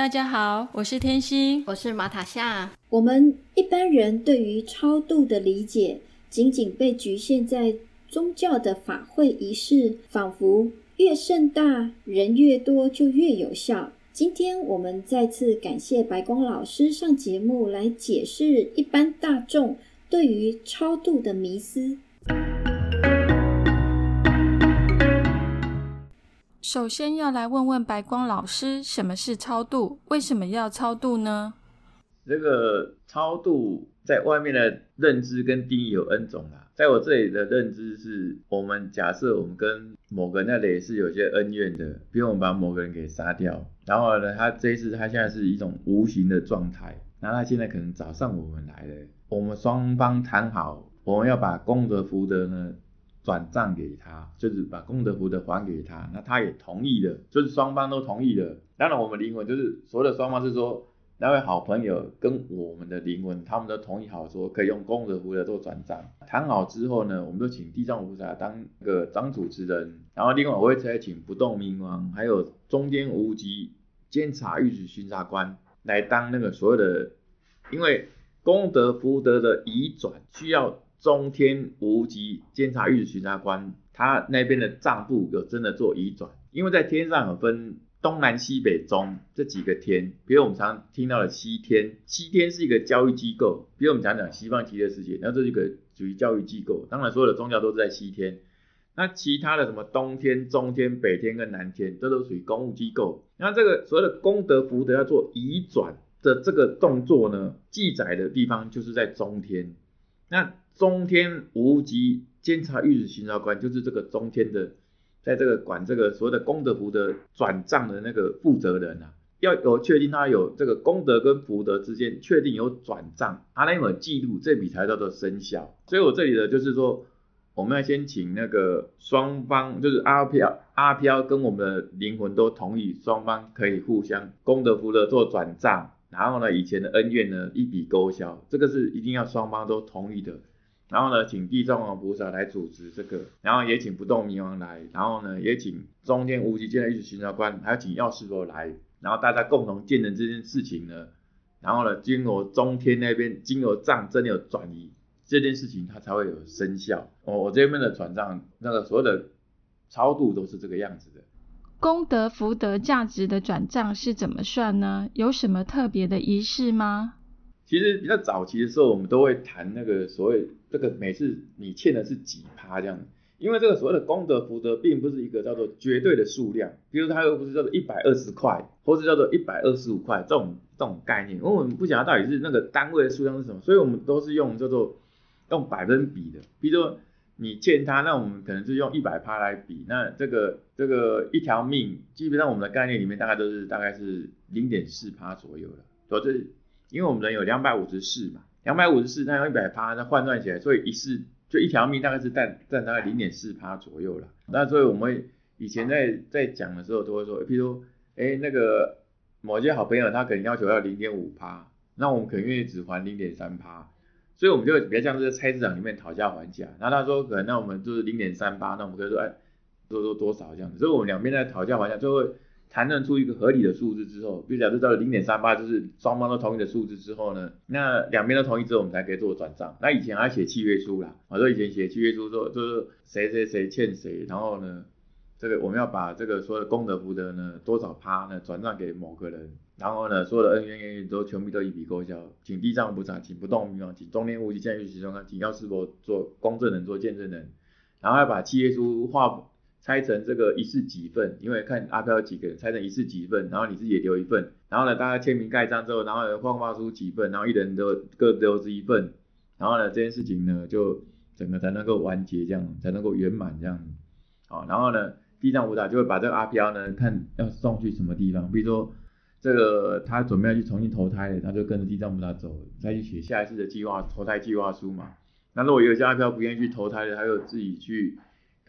大家好，我是天心，我是马塔夏。我们一般人对于超度的理解，仅仅被局限在宗教的法会仪式，仿佛越盛大、人越多就越有效。今天我们再次感谢白光老师上节目来解释一般大众对于超度的迷思。首先要来问问白光老师，什么是超度？为什么要超度呢？这个超度在外面的认知跟定义有 N 种啦，在我这里的认知是，我们假设我们跟某个那里是有些恩怨的，比如我们把某个人给杀掉，然后呢，他这一次他现在是一种无形的状态，那他现在可能找上我们来了，我们双方谈好，我们要把功德福德呢。转账给他，就是把功德福德还给他，那他也同意了，就是双方都同意了。当然，我们灵魂就是所有的双方是说，那位好朋友跟我们的灵魂，他们都同意好说可以用功德福德做转账。谈好之后呢，我们就请地藏菩萨当个张主持人，然后另外我会再请不动明王，还有中间无极监察御史巡查官来当那个所有的，因为功德福德的移转需要。中天无极监察御史巡查官，他那边的账簿有真的做移转，因为在天上有分东南西北中这几个天，比如我们常听到的西天，西天是一个教育机构，比如我们讲讲西方极乐世界，那这是一个属于教育机构，当然所有的宗教都是在西天，那其他的什么东天、中天、北天跟南天，这都属于公务机构，那这个所有的功德福德要做移转的这个动作呢，记载的地方就是在中天，那。中天无极监察御史巡查官就是这个中天的，在这个管这个所谓的功德福德转账的那个负责人啊，要有确定他有这个功德跟福德之间确定有转账，他那有记录，这笔才叫做生效。所以我这里的就是说，我们要先请那个双方，就是阿飘阿飘跟我们的灵魂都同意，双方可以互相功德福德做转账，然后呢，以前的恩怨呢一笔勾销，这个是一定要双方都同意的。然后呢，请地藏王菩萨来主持这个，然后也请不动明王来，然后呢，也请中天无极界的御史巡查官，还要请药师佛来，然后大家共同见证这件事情呢，然后呢，经过中天那边经由账真的有转移，这件事情它才会有生效。我我这边的转账，那个所有的超度都是这个样子的。功德福德价值的转账是怎么算呢？有什么特别的仪式吗？其实比较早期的时候，我们都会谈那个所谓这个每次你欠的是几趴这样，因为这个所谓的功德福德并不是一个叫做绝对的数量，比如它又不是叫做一百二十块，或是叫做一百二十五块这种这种概念，因为我们不晓得到底是那个单位的数量是什么，所以我们都是用叫做用百分比的，比如说你欠他，那我们可能是用一百趴来比，那这个这个一条命，基本上我们的概念里面大概都是大概是零点四趴左右的，所以这。因为我们人有两百五十四嘛，两百五十四，那要一百趴，那换算起来，所以一次就一条命大概是占占大概零点四趴左右了。那所以我们以前在在讲的时候都会说，譬如，哎，那个某些好朋友他可能要求要零点五趴，那我们可能愿意只还零点三趴，所以我们就比较像是在菜市场里面讨价还价。那他说可能那我们就是零点三八，那我们可以说哎，多多多少这样子，所以我们两边在讨价还价，就会。谈论出一个合理的数字之后，比如假设到了零点三八，就是双方都同意的数字之后呢，那两边都同意之后，我们才可以做转账。那以前还写契约书啦，我说以前写契约书说，就是谁谁谁欠谁，然后呢，这个我们要把这个所有的功德福德呢，多少趴呢转账给某个人，然后呢，所有的恩怨怨怨都全部都一笔勾销，请地藏菩萨，请不动明王，请中年无极现玉其中啊，请药师佛做公证人，做见证人，然后要把契约书画。拆成这个一式几份，因为看阿飘有几个人，拆成一式几份，然后你自己也留一份，然后呢，大家签名盖章之后，然后换发出几份，然后一人都各留这一份，然后呢，这件事情呢，就整个才能够完结，这样才能够圆满这样子，好，然后呢，地藏菩萨就会把这个阿飘呢，看要送去什么地方，比如说这个他准备要去重新投胎了，他就跟着地藏菩萨走，再去写下一次的计划投胎计划书嘛。那如果有些阿飘不愿意去投胎的，他就自己去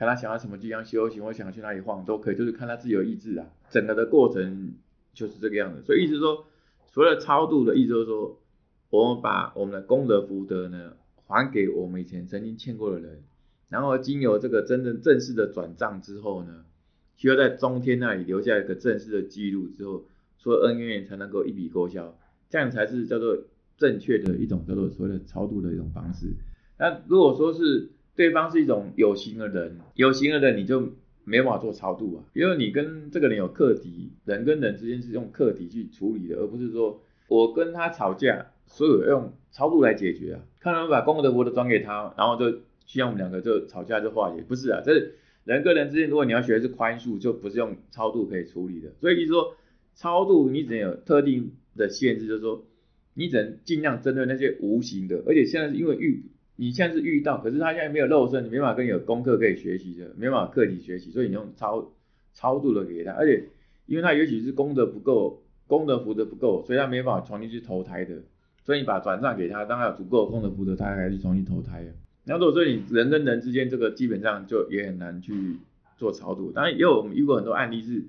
看他想要什么地方修行，或想去哪里晃都可以，就是看他自己的意志啊。整个的过程就是这个样子。所以意思说，除了超度的意思就是说，我们把我们的功德福德呢还给我们以前曾经欠过的人，然后经由这个真正正式的转账之后呢，需要在中天那里留下一个正式的记录之后，所有恩怨才能够一笔勾销，这样才是叫做正确的一种叫做所谓的超度的一种方式。那如果说是对方是一种有形的人，有形的人你就没办法做超度啊，因为你跟这个人有课题，人跟人之间是用课题去处理的，而不是说我跟他吵架，所有用超度来解决啊，看能不能把功德福德转给他，然后就希望我们两个就吵架就化解，不是啊，这是人跟人之间，如果你要学的是宽恕，就不是用超度可以处理的，所以说超度你只能有特定的限制，就是说你只能尽量针对那些无形的，而且现在是因为遇。你现在是遇到，可是他现在没有肉身，你没办法跟你有功课可以学习的，没办法课题学习，所以你用超超度的给他，而且因为他也许是功德不够，功德福德不够，所以他没办法重新去投胎的，所以你把转账给他，当他有足够的功德福德，他还去重新投胎。然后如果说你人跟人之间这个基本上就也很难去做超度，当然也有我们遇过很多案例是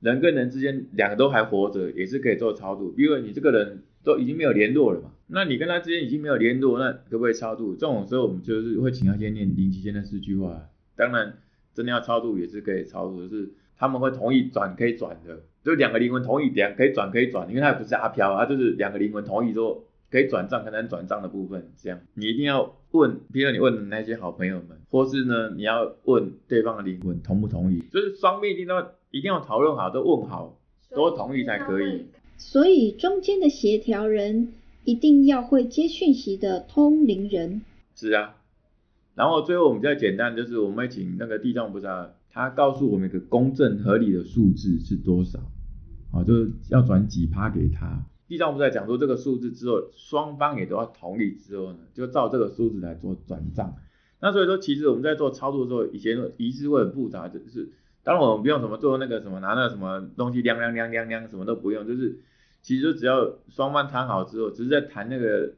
人跟人之间两个都还活着，也是可以做超度，比如你这个人。都已经没有联络了嘛？那你跟他之间已经没有联络，那可不可以超度？这种时候我们就是会请他先念灵吉间的四句话。当然，真的要超度也是可以超度，是他们会同意转可以转的，就两个灵魂同意两可以转可以转，因为他也不是阿飘，他就是两个灵魂同意说可以转账，可能转账的部分这样。你一定要问，比如你问那些好朋友们，或是呢你要问对方的灵魂同不同意，就是双面一定要一定要讨论好，都问好，都同意才可以。所以中间的协调人一定要会接讯息的通灵人。是啊，然后最后我们再简单，就是我们会请那个地藏菩萨，他告诉我们一个公正合理的数字是多少，啊，就是要转几趴给他。地藏菩萨讲出这个数字之后，双方也都要同意之后呢，就照这个数字来做转账。那所以说，其实我们在做操作的时候，以前仪式会很复杂，就是当然我们不用什么做那个什么拿那个什么东西亮亮亮亮亮，什么都不用，就是。其实只要双方谈好之后，只是在谈那个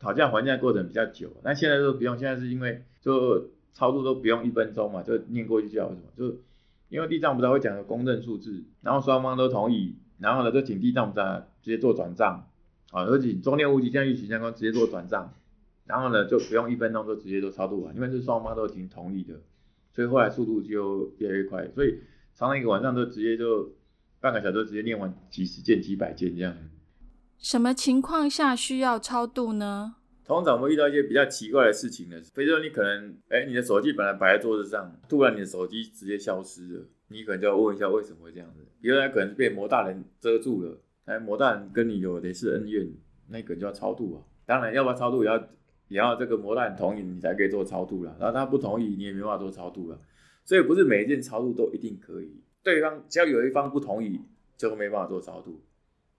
讨价还价过程比较久，但现在都不用，现在是因为就操作都不用一分钟嘛，就念过去就好什么，就因为地藏菩萨会讲个公证数字，然后双方都同意，然后呢就请地藏菩萨直接做转账，啊，而且中念无极降玉行相关直接做转账，然后呢就不用一分钟就直接都操作完，因为是双方都已经同意的，所以后来速度就越来越快，所以常常一个晚上都直接就。半个小时直接念完几十件、几百件这样。什么情况下需要超度呢？通常会遇到一些比较奇怪的事情的，比如说你可能，哎，你的手机本来摆在桌子上，突然你的手机直接消失了，你可能就要问一下为什么会这样子。比如说可能是被魔大人遮住了，哎，魔大人跟你有类似恩怨，那个就要超度啊。当然，要不要超度也要也要这个魔大人同意你才可以做超度了，然后他不同意你也没办法做超度了。所以不是每一件超度都一定可以。对方只要有一方不同意，就没办法做超度。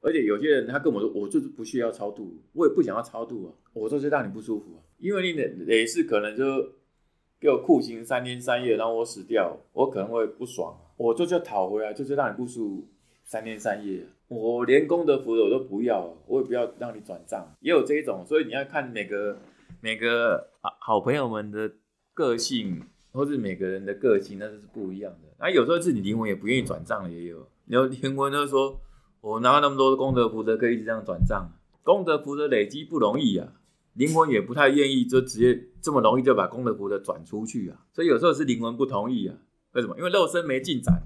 而且有些人他跟我说，我就是不需要超度，我也不想要超度啊，我就是让你不舒服啊。因为你的累世可能就给我酷刑三天三夜，然后我死掉，我可能会不爽，我就要讨回来，就是让你不舒服三天三夜。我连功德福我都不要，我也不要让你转账，也有这一种。所以你要看每个每个好朋友们的个性。或是每个人的个性那都是不一样的，那有时候是你灵魂也不愿意转账也有，有灵魂就说，我哪有那么多功德福德可以一直这样转账？功德福德累积不容易啊，灵魂也不太愿意就直接这么容易就把功德福德转出去啊，所以有时候是灵魂不同意啊，为什么？因为肉身没进展，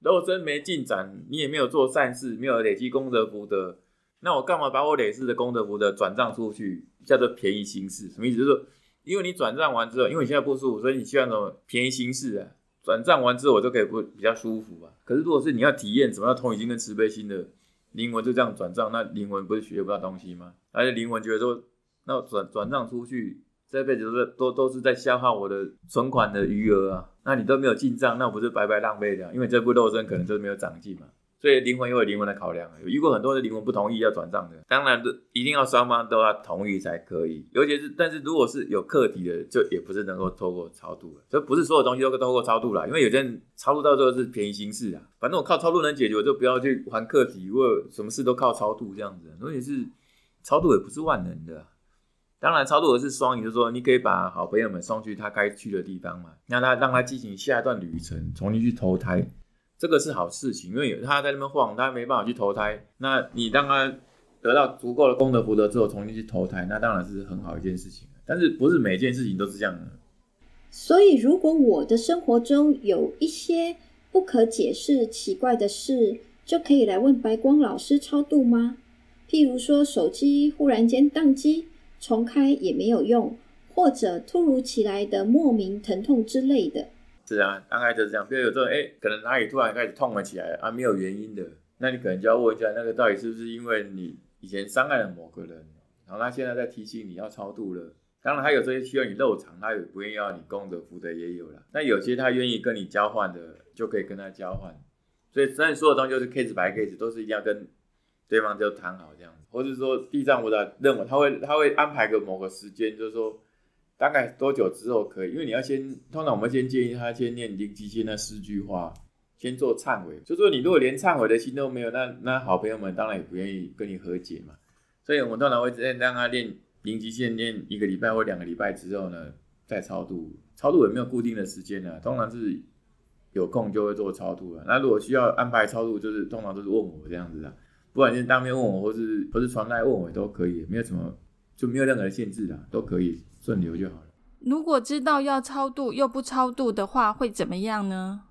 肉身没进展，你也没有做善事，没有累积功德福德，那我干嘛把我累世的功德福德转账出去，叫做便宜行事？什么意思？就是说。因为你转账完之后，因为你现在不舒服，所以你希望什么便宜行事啊？转账完之后，我就可以不比较舒服啊。可是如果是你要体验什么叫同理心跟慈悲心的灵魂，就这样转账，那灵魂不是学不到东西吗？而且灵魂觉得说，那转转账出去，这辈子都是都都是在消耗我的存款的余额啊。那你都没有进账，那不是白白浪费掉？因为这部肉身可能就是没有长进嘛。所以灵魂也有灵魂的考量，有遇过很多的灵魂不同意要转账的，当然一定要双方都要同意才可以。尤其是，但是如果是有课题的，就也不是能够透过超度了，这不是所有东西都透过超度了，因为有些人超度到最后是便宜行事啊，反正我靠超度能解决，我就不要去还课题，或什么事都靠超度这样子。而且是超度也不是万能的，当然超度的是双赢，就是说你可以把好朋友们送去他该去的地方嘛，让他让他进行下一段旅程，重新去投胎。这个是好事情，因为他在那边晃，他没办法去投胎。那你让他得到足够的功德福德之后，重新去投胎，那当然是很好一件事情。但是不是每件事情都是这样的。所以，如果我的生活中有一些不可解释、奇怪的事，就可以来问白光老师超度吗？譬如说，手机忽然间宕机，重开也没有用，或者突如其来的莫名疼痛之类的。是啊，大概就是这样。比如有时候，哎，可能哪里突然开始痛了起来啊，没有原因的，那你可能就要问一下，那个到底是不是因为你以前伤害了某个人，然后他现在在提醒你要超度了。当然，他有这些需要你肉偿，他也不愿意要你功德福德也有了。那有些他愿意跟你交换的，就可以跟他交换。所以，所以所有东西就是 case by case，都是一定要跟对方就谈好这样子，或者说地藏菩萨认为他会他会安排个某个时间，就是说。大概多久之后可以？因为你要先，通常我们先建议他先念灵机仙那四句话，先做忏悔。就说你如果连忏悔的心都没有，那那好朋友们当然也不愿意跟你和解嘛。所以我们通常会先让他练灵机仙，念一个礼拜或两个礼拜之后呢，再超度。超度有没有固定的时间呢？通常是有空就会做超度了。那如果需要安排超度，就是通常都是问我这样子的，不管是当面问我，或是或是传来问我都可以，没有什么就没有任何的限制的，都可以。顺流就好了。如果知道要超度又不超度的话，会怎么样呢？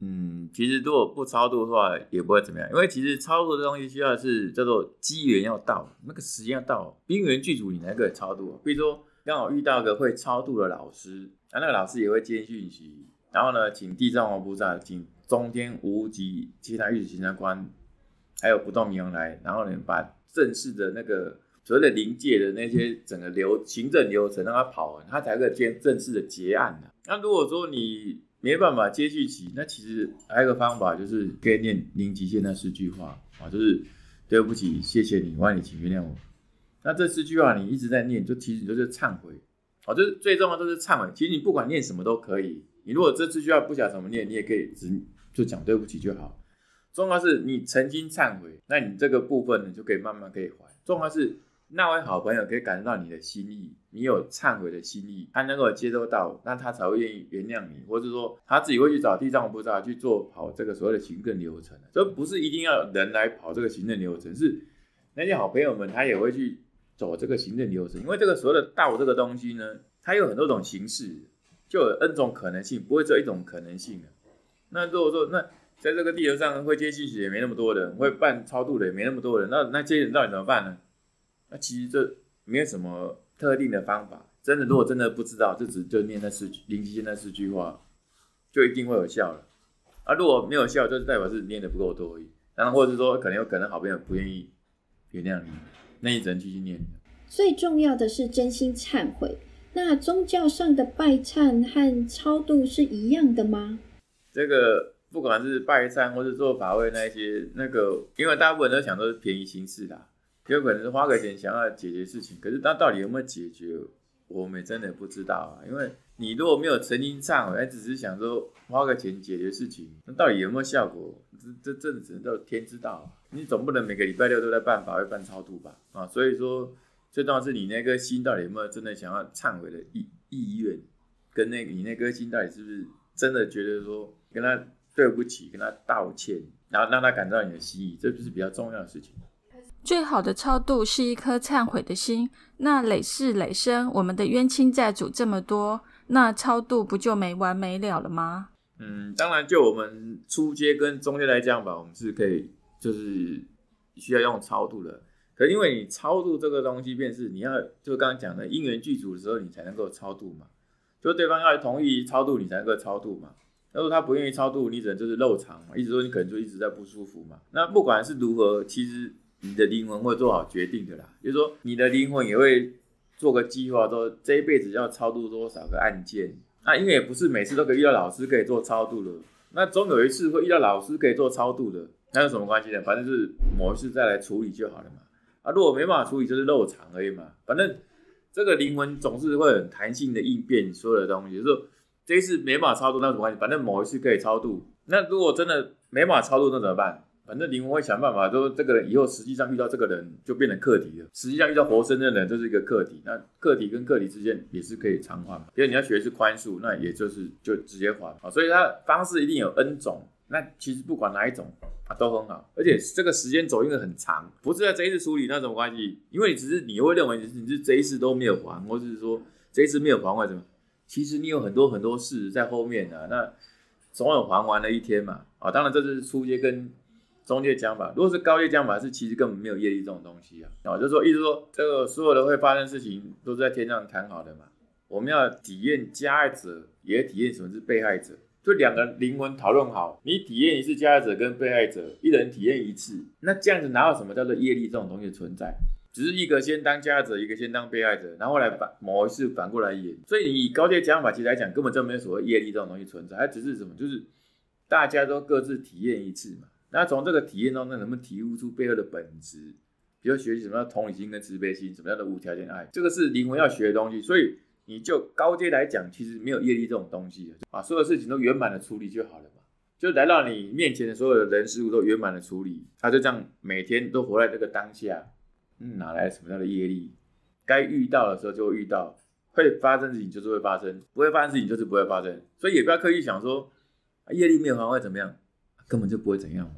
嗯，其实如果不超度的话，也不会怎么样。因为其实超度的东西需要是叫做机缘要到，那个时间要到，因缘具足，你才可以超度。比如说刚好遇到个会超度的老师，那那个老师也会接讯息，然后呢，请地藏王菩萨，请中天无极其他玉子行善官，还有不动明王来，然后呢，把正式的那个。所谓的临界的那些整个流行政流程让他跑完，他才可以接正式的结案的。那如果说你没办法接续起，那其实还有一个方法，就是可以念零极限那四句话啊，就是对不起，谢谢你，万里请原谅我。那这四句话你一直在念，就其实就是忏悔，好，就是最重要都是忏悔。其实你不管念什么都可以，你如果这四句话不晓得怎么念，你也可以只就讲对不起就好。重要是你曾经忏悔，那你这个部分呢就可以慢慢可以还。重要是。那位好朋友可以感受到你的心意，你有忏悔的心意，他能够接收到，那他才会愿意原谅你，或者说他自己会去找地藏菩萨去做跑这个所谓的行政流程。这不是一定要人来跑这个行政流程，是那些好朋友们他也会去走这个行政流程，因为这个所谓的道这个东西呢，它有很多种形式，就有 N 种可能性，不会只有一种可能性的。那如果说那在这个地球上会接信息也没那么多人，会办超度的也没那么多人，那那这些人到底怎么办呢？那其实这没有什么特定的方法，真的，如果真的不知道，就只就念那四句灵机那四句话，就一定会有效了。啊，如果没有效，就代表是念的不够多而已。然后或者是说，可能有可能好朋友不愿意原谅你，那你只能继续念。最重要的是真心忏悔。那宗教上的拜忏和超度是一样的吗？这个不管是拜忏或是做法会那些，那个因为大部分都想都是便宜形式的。有可能是花个钱想要解决事情，可是他到底有没有解决，我们也真的不知道啊。因为你如果没有诚心忏悔，只是想说花个钱解决事情，那到底有没有效果？这这这只能到天知道。你总不能每个礼拜六都在办法会办超度吧？啊，所以说最重要是你那颗心到底有没有真的想要忏悔的意意愿，跟那你那颗心到底是不是真的觉得说跟他对不起，跟他道歉，然后让他感到你的心意，这就是比较重要的事情。最好的超度是一颗忏悔的心。那累世累生，我们的冤亲债主这么多，那超度不就没完没了了吗？嗯，当然，就我们初阶跟中阶来讲吧，我们是可以就是需要用超度的。可因为你超度这个东西，便是你要就刚刚讲的因缘具足的时候，你才能够超度嘛。就对方要同意超度，你才能够超度嘛。如果他不愿意超度，你只能就是漏场嘛，一直说你可能就一直在不舒服嘛。那不管是如何，其实。你的灵魂会做好决定的啦，就是说你的灵魂也会做个计划，说这一辈子要超度多少个案件。那因为也不是每次都可以遇到老师可以做超度的，那总有一次会遇到老师可以做超度的，那有什么关系呢？反正是某一次再来处理就好了嘛。啊，如果没办法处理，就是漏场而已嘛。反正这个灵魂总是会很弹性的应变所有的东西。就是说这一次没法超度，那什么关系？反正某一次可以超度。那如果真的没法超度，那怎么办？反正灵魂会想办法，说这个人以后实际上遇到这个人就变成课题了。实际上遇到活生生的人就是一个课题。那课题跟课题之间也是可以偿还嘛。因为你要学的是宽恕，那也就是就直接还啊。所以它方式一定有 N 种。那其实不管哪一种啊都很好，而且这个时间走因为很长，不是在这一次处理那种关系？因为只是你会认为你是这一次都没有还，或者是说这一次没有还或者什么？其实你有很多很多事在后面啊，那总有还完的一天嘛。啊，当然这是初阶跟。中介讲法，如果是高阶讲法，是其实根本没有业力这种东西啊，啊，就是说，意思说，这个所有的会发生事情都是在天上谈好的嘛。我们要体验加害者，也体验什么是被害者，就两个灵魂讨论好，你体验一次加害者跟被害者，一人体验一次，那这样子哪有什么叫做业力这种东西存在？只是一个先当加害者，一个先当被害者，然后来反某一次反过来演。所以你以高阶讲法其实来讲，根本就没有所谓业力这种东西存在，它只是什么，就是大家都各自体验一次嘛。那从这个体验当中，那能不能体悟出背后的本质？比如学习什么叫同理心跟慈悲心，什么样的无条件爱，这个是灵魂要学的东西。所以你就高阶来讲，其实没有业力这种东西啊，所有事情都圆满的处理就好了嘛。就来到你面前的所有的人事物都圆满的处理，他就这样每天都活在这个当下，嗯，哪来什么样的业力？该遇到的时候就会遇到，会发生事情就是会发生，不会发生事情就是不会发生。所以也不要刻意想说啊业力没有还会怎么样。根本就不会怎样，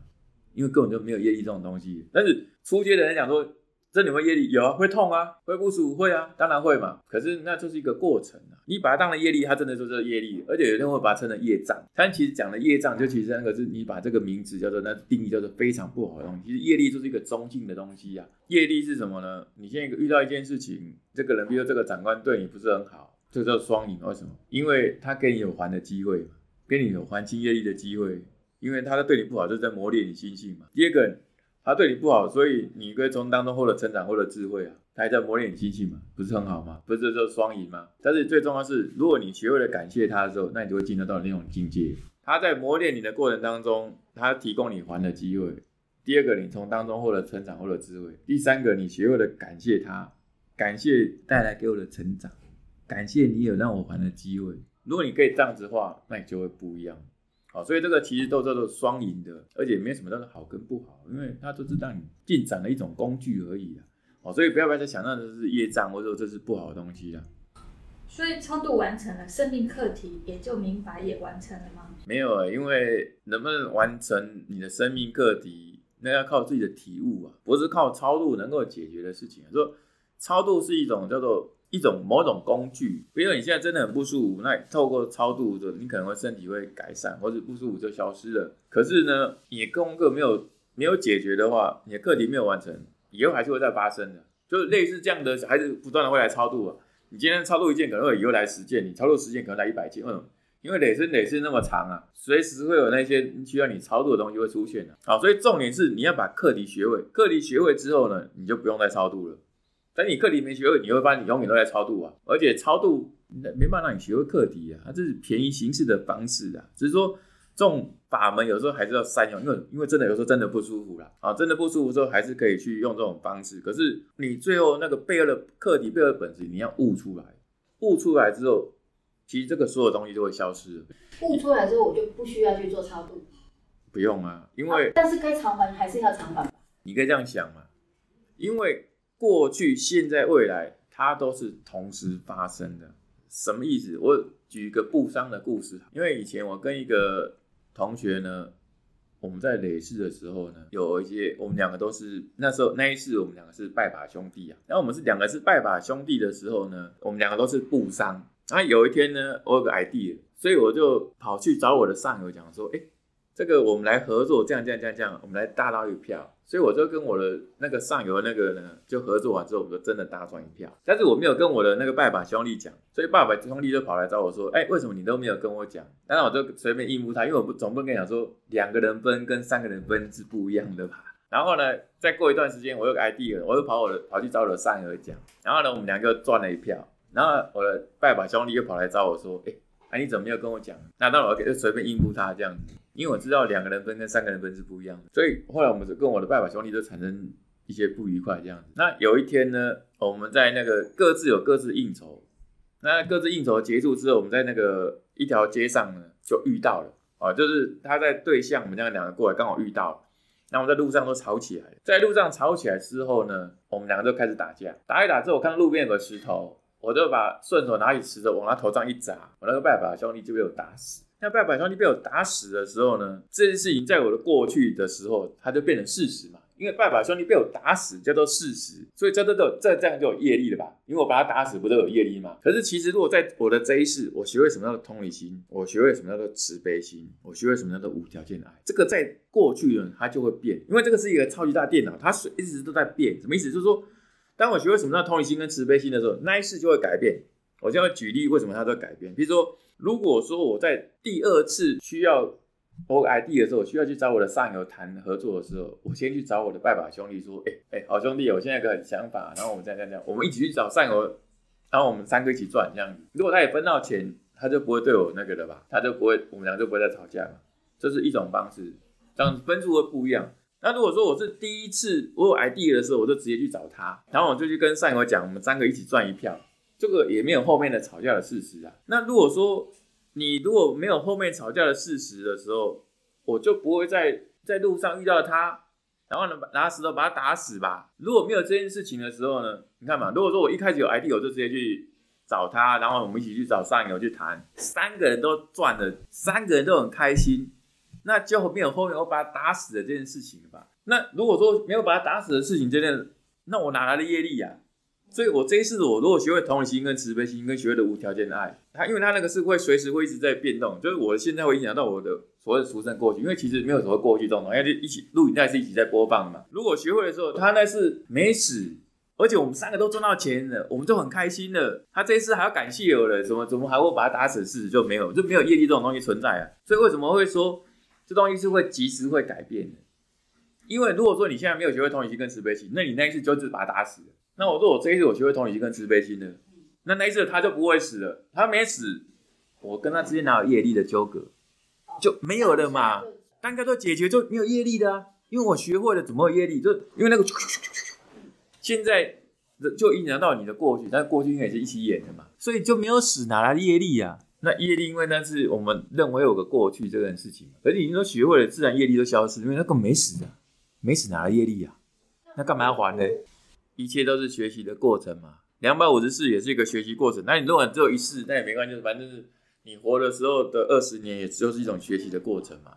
因为根本就没有业力这种东西。但是初阶的人讲说，这里面业力有啊，会痛啊，会不舒服，会啊，当然会嘛。可是那就是一个过程啊，你把它当成业力，它真的就是业力，而且有人会把它称成业障。但其实讲的业障，就其实那个是你把这个名字叫做那定义叫做非常不好的东西。其实业力就是一个中性的东西啊。业力是什么呢？你现在遇到一件事情，这个人，比如说这个长官对你不是很好，这叫双赢。为什么？因为他给你有还的机会，给你有还清业力的机会。因为他在对你不好，就是在磨练你心性嘛。第二个，他对你不好，所以你可以从当中获得成长，获得智慧啊。他还在磨练你心性嘛，不是很好吗？不是就双赢吗？但是最重要是，如果你学会了感谢他的时候，那你就会进入到那种境界。他在磨练你的过程当中，他提供你还的机会。第二个，你从当中获得成长，获得智慧。第三个，你学会了感谢他，感谢带来给我的成长，感谢你有让我还的机会。如果你可以这样子的话，那你就会不一样。好，所以这个其实都叫做双赢的，而且没什么叫做好跟不好，因为它都是让你进展的一种工具而已啊。好，所以不要不要再想到这是业障，或者说这是不好的东西啊。所以超度完成了，生命课题也就明白也完成了吗？没有啊，因为能不能完成你的生命课题，那要靠自己的体悟啊，不是靠超度能够解决的事情。说超度是一种叫做。一种某种工具，比如说你现在真的很不舒服，那你透过超度的，你可能会身体会改善，或者不舒服就消失了。可是呢，你功课没有没有解决的话，你的课题没有完成，以后还是会再发生的，就是类似这样的，还是不断的会来超度啊。你今天超度一件，可能会以后来十件；你超度十件，可能来一百件。嗯，因为累生累世那么长啊，随时会有那些需要你超度的东西会出现的。好，所以重点是你要把课题学会，课题学会之后呢，你就不用再超度了。等你课题没学会，你会发现你永远都在超度啊，而且超度没办法让你学会课题啊，它这是便宜形式的方式啊。只是说这种法门有时候还是要善用，因为因为真的有时候真的不舒服了啊，真的不舒服之后还是可以去用这种方式。可是你最后那个背后的课题背后的本质，你要悟出来，悟出来之后，其实这个所有东西就会消失了。悟出来之后，我就不需要去做超度，不用啊，因为但是该偿还还是要偿还吧？你可以这样想嘛，因为。过去、现在、未来，它都是同时发生的。什么意思？我举一个不伤的故事。因为以前我跟一个同学呢，我们在累世的时候呢，有一些我们两个都是那时候那一世，我们两个是拜把兄弟啊。然后我们是两个是拜把兄弟的时候呢，我们两个都是不伤。然后有一天呢，我有个 idea，所以我就跑去找我的上游讲说：“哎。”这个我们来合作，这样这样这样这样，我们来大捞一票。所以我就跟我的那个上游那个呢，就合作完之后，我就真的大赚一票。但是我没有跟我的那个拜把兄弟讲，所以拜把兄弟就跑来找我说：“哎，为什么你都没有跟我讲？”当然我就随便应付他，因为我不总不能跟你讲说两个人分跟三个人分是不一样的吧。然后呢，再过一段时间，我有个 idea，我又跑我的跑去找我的上游讲。然后呢，我们两个赚了一票。然后我的拜把兄弟又跑来找我说：“哎，哎，你怎么没有跟我讲？”那当然我就随便应付他这样子。因为我知道两个人分跟三个人分是不一样的，所以后来我们就跟我的拜把兄弟就产生一些不愉快这样子。那有一天呢，我们在那个各自有各自应酬，那各自应酬结束之后，我们在那个一条街上呢就遇到了啊，就是他在对向我们这样两个过来，刚好遇到了。那我们在路上都吵起来了，在路上吵起来之后呢，我们两个就开始打架，打一打之后，我看路边有个石头，我就把顺手拿起石头往他头上一砸，我那个拜把兄弟就被我打死。那拜把兄弟被我打死的时候呢，这件事情在我的过去的时候，它就变成事实嘛。因为拜把兄弟被我打死叫做事实，所以这都都这这样就有业力了吧？因为我把他打死，不都有业力吗？可是其实如果在我的这一世，我学会什么叫做同理心，我学会什么叫做慈悲心，我学会什么叫做无条件的爱，这个在过去呢，它就会变，因为这个是一个超级大电脑，它是一直都在变。什么意思？就是说，当我学会什么叫同理心跟慈悲心的时候，那一世就会改变。我将会举例为什么它在改变。比如说，如果说我在第二次需要。我 ID 的时候，我需要去找我的上游谈合作的时候，我先去找我的拜把兄弟说：“哎哎，好兄弟，我现在有个想法，然后我们这样这样，我们一起去找上游，然后我们三个一起赚这样子。如果他也分到钱，他就不会对我那个了吧？他就不会，我们俩就不会再吵架了。这是一种方式，这样分数会不一样。那如果说我是第一次我有 ID 的时候，我就直接去找他，然后我就去跟上游讲，我们三个一起赚一票，这个也没有后面的吵架的事实啊。那如果说，你如果没有后面吵架的事实的时候，我就不会在在路上遇到他，然后呢拿石头把他打死吧。如果没有这件事情的时候呢，你看嘛，如果说我一开始有 ID，我就直接去找他，然后我们一起去找上游去谈，三个人都赚了，三个人都很开心，那就没有后面我把他打死的这件事情了吧？那如果说没有把他打死的事情，这件，那我哪来的业力呀？所以，我这一次我如果学会同理心、跟慈悲心、跟学会的无条件的爱，它因为它那个是会随时会一直在变动，就是我现在会影响到我的所谓的俗生过去，因为其实没有什么过去这种东西，就一起录影带是一起在播放嘛。如果学会的时候，他那是没死，而且我们三个都赚到钱了，我们就很开心了。他这一次还要感谢我了，怎么怎么还会把他打死？事实就没有，就没有业力这种东西存在啊。所以为什么会说这东西是会及时会改变的？因为如果说你现在没有学会同理心跟慈悲心，那你那一次就是把他打死了。那我说我这一次我学会同理心跟慈悲心的，那那一次他就不会死了。他没死，我跟他之间哪有业力的纠葛，就没有了嘛。大家都解决就没有业力的啊，因为我学会了怎么有业力，就因为那个，现在就影响到你的过去，但过去应该也是一起演的嘛，所以就没有死，哪来的业力啊？那业力因为那是我们认为有个过去这件事情，可是你说学会了，自然业力都消失，因为那个没死啊，没死哪来业力啊？那干嘛要还呢？一切都是学习的过程嘛，两百五十四也是一个学习过程。那你如果只有一世，那也没关系，反正是你活的时候的二十年，也就是一种学习的过程嘛，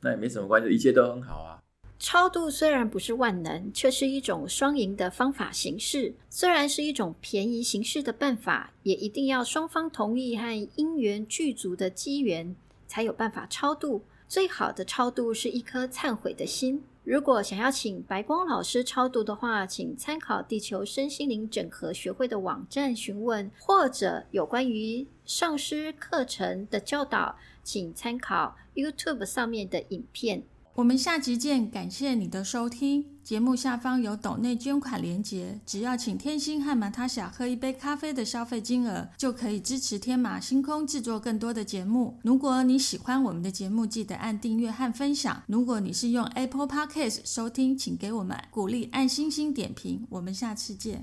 那也没什么关系，一切都很好啊。超度虽然不是万能，却是一种双赢的方法形式。虽然是一种便宜形式的办法，也一定要双方同意和因缘具足的机缘，才有办法超度。最好的超度是一颗忏悔的心。如果想要请白光老师超度的话，请参考地球身心灵整合学会的网站询问，或者有关于上师课程的教导，请参考 YouTube 上面的影片。我们下集见，感谢你的收听。节目下方有斗内捐款连结，只要请天心和马塔霞喝一杯咖啡的消费金额，就可以支持天马星空制作更多的节目。如果你喜欢我们的节目，记得按订阅和分享。如果你是用 Apple Podcast 收听，请给我们鼓励，按星星点评。我们下次见。